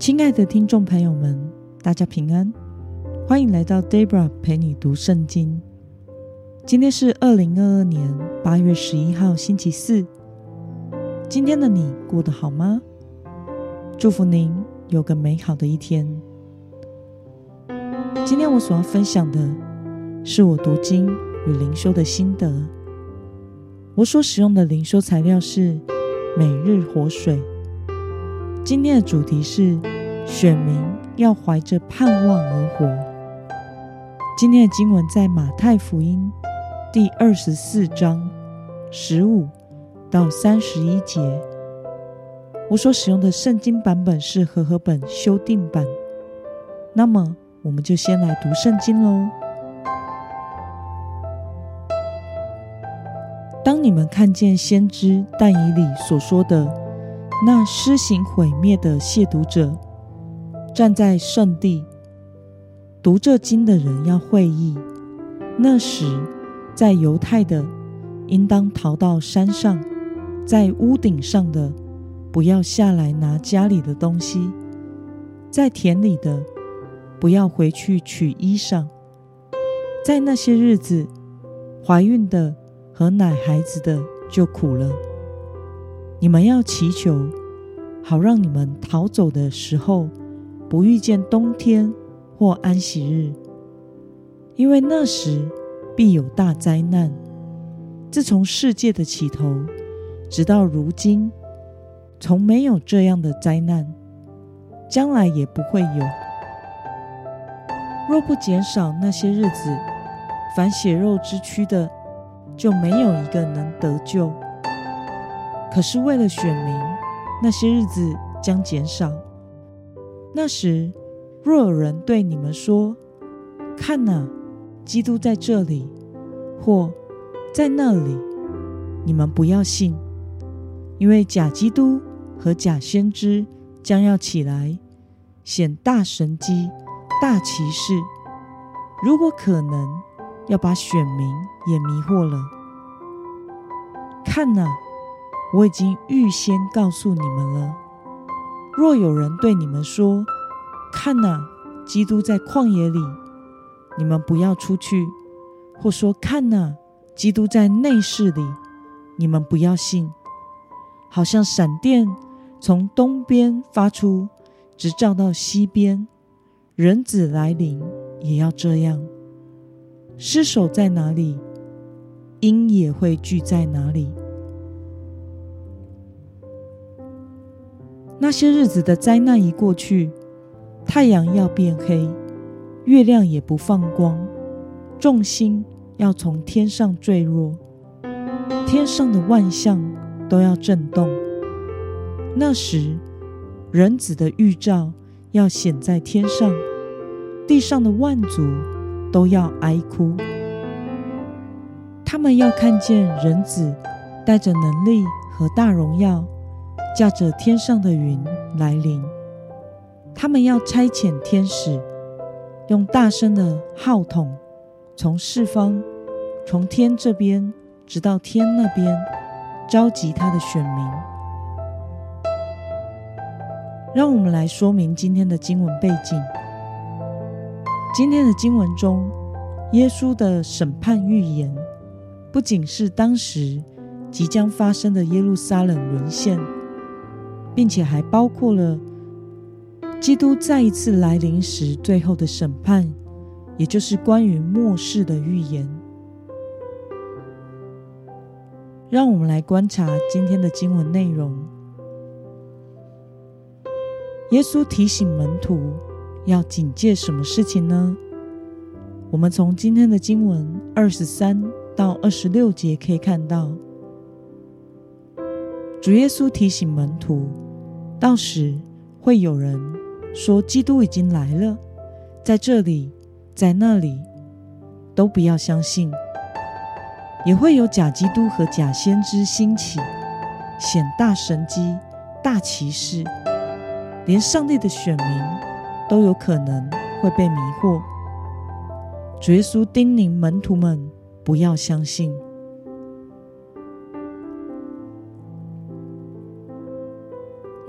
亲爱的听众朋友们，大家平安，欢迎来到 Debra 陪你读圣经。今天是二零二二年八月十一号，星期四。今天的你过得好吗？祝福您有个美好的一天。今天我所要分享的是我读经与灵修的心得。我所使用的灵修材料是每日活水。今天的主题是选民要怀着盼望而活。今天的经文在马太福音第二十四章十五到三十一节。我所使用的圣经版本是和合本修订版。那么，我们就先来读圣经喽。当你们看见先知但以理所说的，那施行毁灭的亵渎者站在圣地读这经的人要会意。那时，在犹太的应当逃到山上，在屋顶上的不要下来拿家里的东西，在田里的不要回去取衣裳。在那些日子，怀孕的和奶孩子的就苦了。你们要祈求，好让你们逃走的时候不遇见冬天或安息日，因为那时必有大灾难。自从世界的起头直到如今，从没有这样的灾难，将来也不会有。若不减少那些日子，凡血肉之躯的，就没有一个能得救。可是为了选民，那些日子将减少。那时，若有人对你们说：“看哪，基督在这里，或在那里”，你们不要信，因为假基督和假先知将要起来，显大神机、大奇事。如果可能，要把选民也迷惑了。看哪！我已经预先告诉你们了。若有人对你们说：“看哪，基督在旷野里”，你们不要出去；或说：“看哪，基督在内室里”，你们不要信。好像闪电从东边发出，直照到西边，人子来临也要这样。尸首在哪里，鹰也会聚在哪里。那些日子的灾难一过去，太阳要变黑，月亮也不放光，众星要从天上坠落，天上的万象都要震动。那时，人子的预兆要显在天上，地上的万族都要哀哭。他们要看见人子带着能力和大荣耀。驾着天上的云来临，他们要差遣天使，用大声的号筒，从四方，从天这边直到天那边，召集他的选民。让我们来说明今天的经文背景。今天的经文中，耶稣的审判预言，不仅是当时即将发生的耶路撒冷沦陷。并且还包括了基督再一次来临时最后的审判，也就是关于末世的预言。让我们来观察今天的经文内容。耶稣提醒门徒要警戒什么事情呢？我们从今天的经文二十三到二十六节可以看到。主耶稣提醒门徒，到时会有人说基督已经来了，在这里，在那里，都不要相信。也会有假基督和假先知兴起，显大神机、大骑士，连上帝的选民都有可能会被迷惑。主耶稣叮咛门徒们不要相信。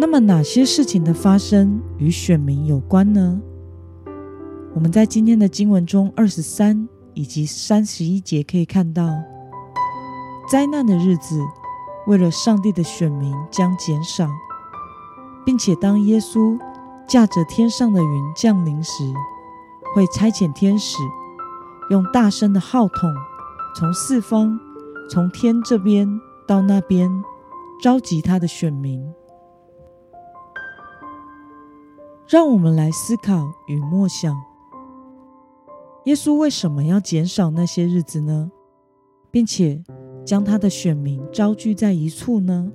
那么，哪些事情的发生与选民有关呢？我们在今天的经文中二十三以及三十一节可以看到，灾难的日子为了上帝的选民将减少，并且当耶稣驾着天上的云降临时，会差遣天使用大声的号筒，从四方，从天这边到那边，召集他的选民。让我们来思考与默想：耶稣为什么要减少那些日子呢？并且将他的选民招聚在一处呢？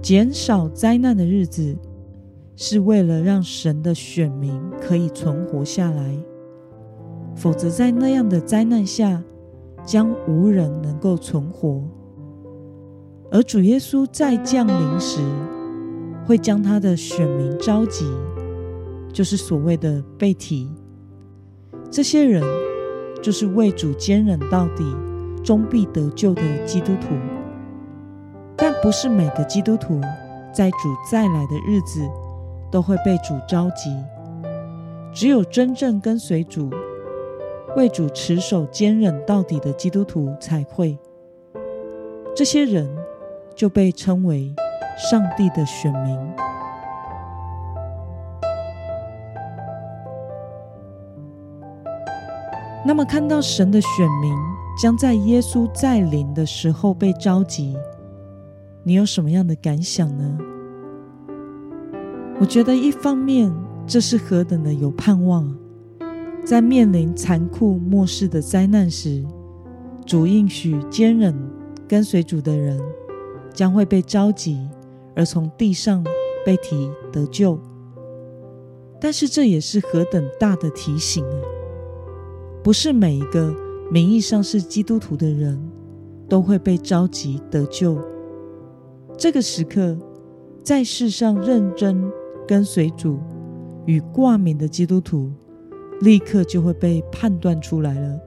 减少灾难的日子，是为了让神的选民可以存活下来。否则，在那样的灾难下，将无人能够存活。而主耶稣在降临时，会将他的选民召集，就是所谓的被提。这些人就是为主坚忍到底、终必得救的基督徒。但不是每个基督徒在主再来的日子都会被主召集，只有真正跟随主、为主持守坚忍到底的基督徒才会。这些人就被称为。上帝的选民。那么，看到神的选民将在耶稣再临的时候被召集，你有什么样的感想呢？我觉得，一方面这是何等的有盼望，在面临残酷末世的灾难时，主应许坚忍跟随主的人将会被召集。而从地上被提得救，但是这也是何等大的提醒啊！不是每一个名义上是基督徒的人都会被召集得救。这个时刻，在世上认真跟随主与挂名的基督徒，立刻就会被判断出来了。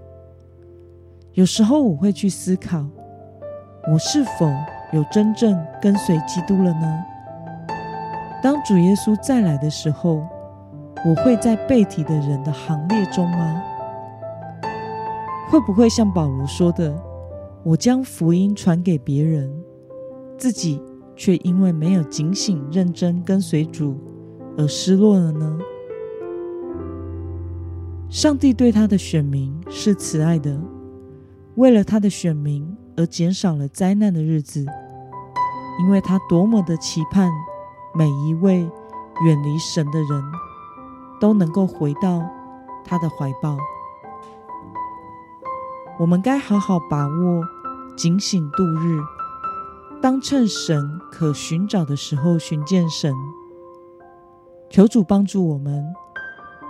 有时候我会去思考，我是否？有真正跟随基督了呢？当主耶稣再来的时候，我会在被提的人的行列中吗？会不会像保罗说的，我将福音传给别人，自己却因为没有警醒认真跟随主而失落了呢？上帝对他的选民是慈爱的，为了他的选民。而减少了灾难的日子，因为他多么的期盼每一位远离神的人都能够回到他的怀抱。我们该好好把握，警醒度日，当趁神可寻找的时候寻见神。求主帮助我们，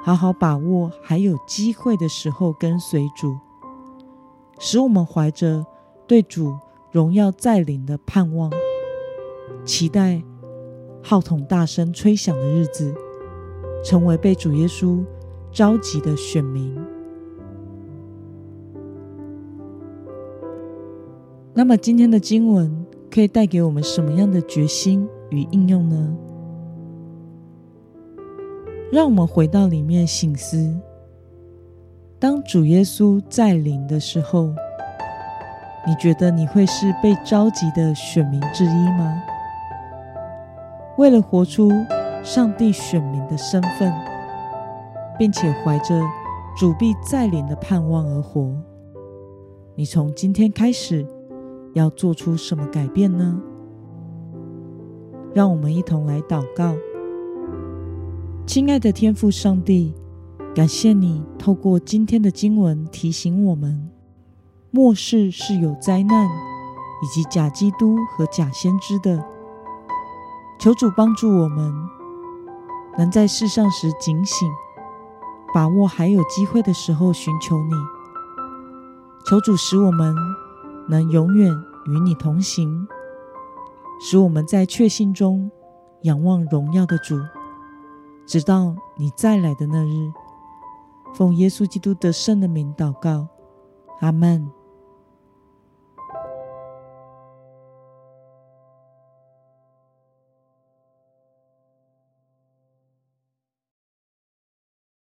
好好把握还有机会的时候跟随主，使我们怀着。对主荣耀再临的盼望，期待号筒大声吹响的日子，成为被主耶稣召集的选民。那么，今天的经文可以带给我们什么样的决心与应用呢？让我们回到里面醒思：当主耶稣再临的时候。你觉得你会是被召集的选民之一吗？为了活出上帝选民的身份，并且怀着主必再临的盼望而活，你从今天开始要做出什么改变呢？让我们一同来祷告。亲爱的天父上帝，感谢你透过今天的经文提醒我们。末世是有灾难，以及假基督和假先知的。求主帮助我们，能在世上时警醒，把握还有机会的时候寻求你。求主使我们能永远与你同行，使我们在确信中仰望荣耀的主，直到你再来的那日。奉耶稣基督得胜的名祷告，阿门。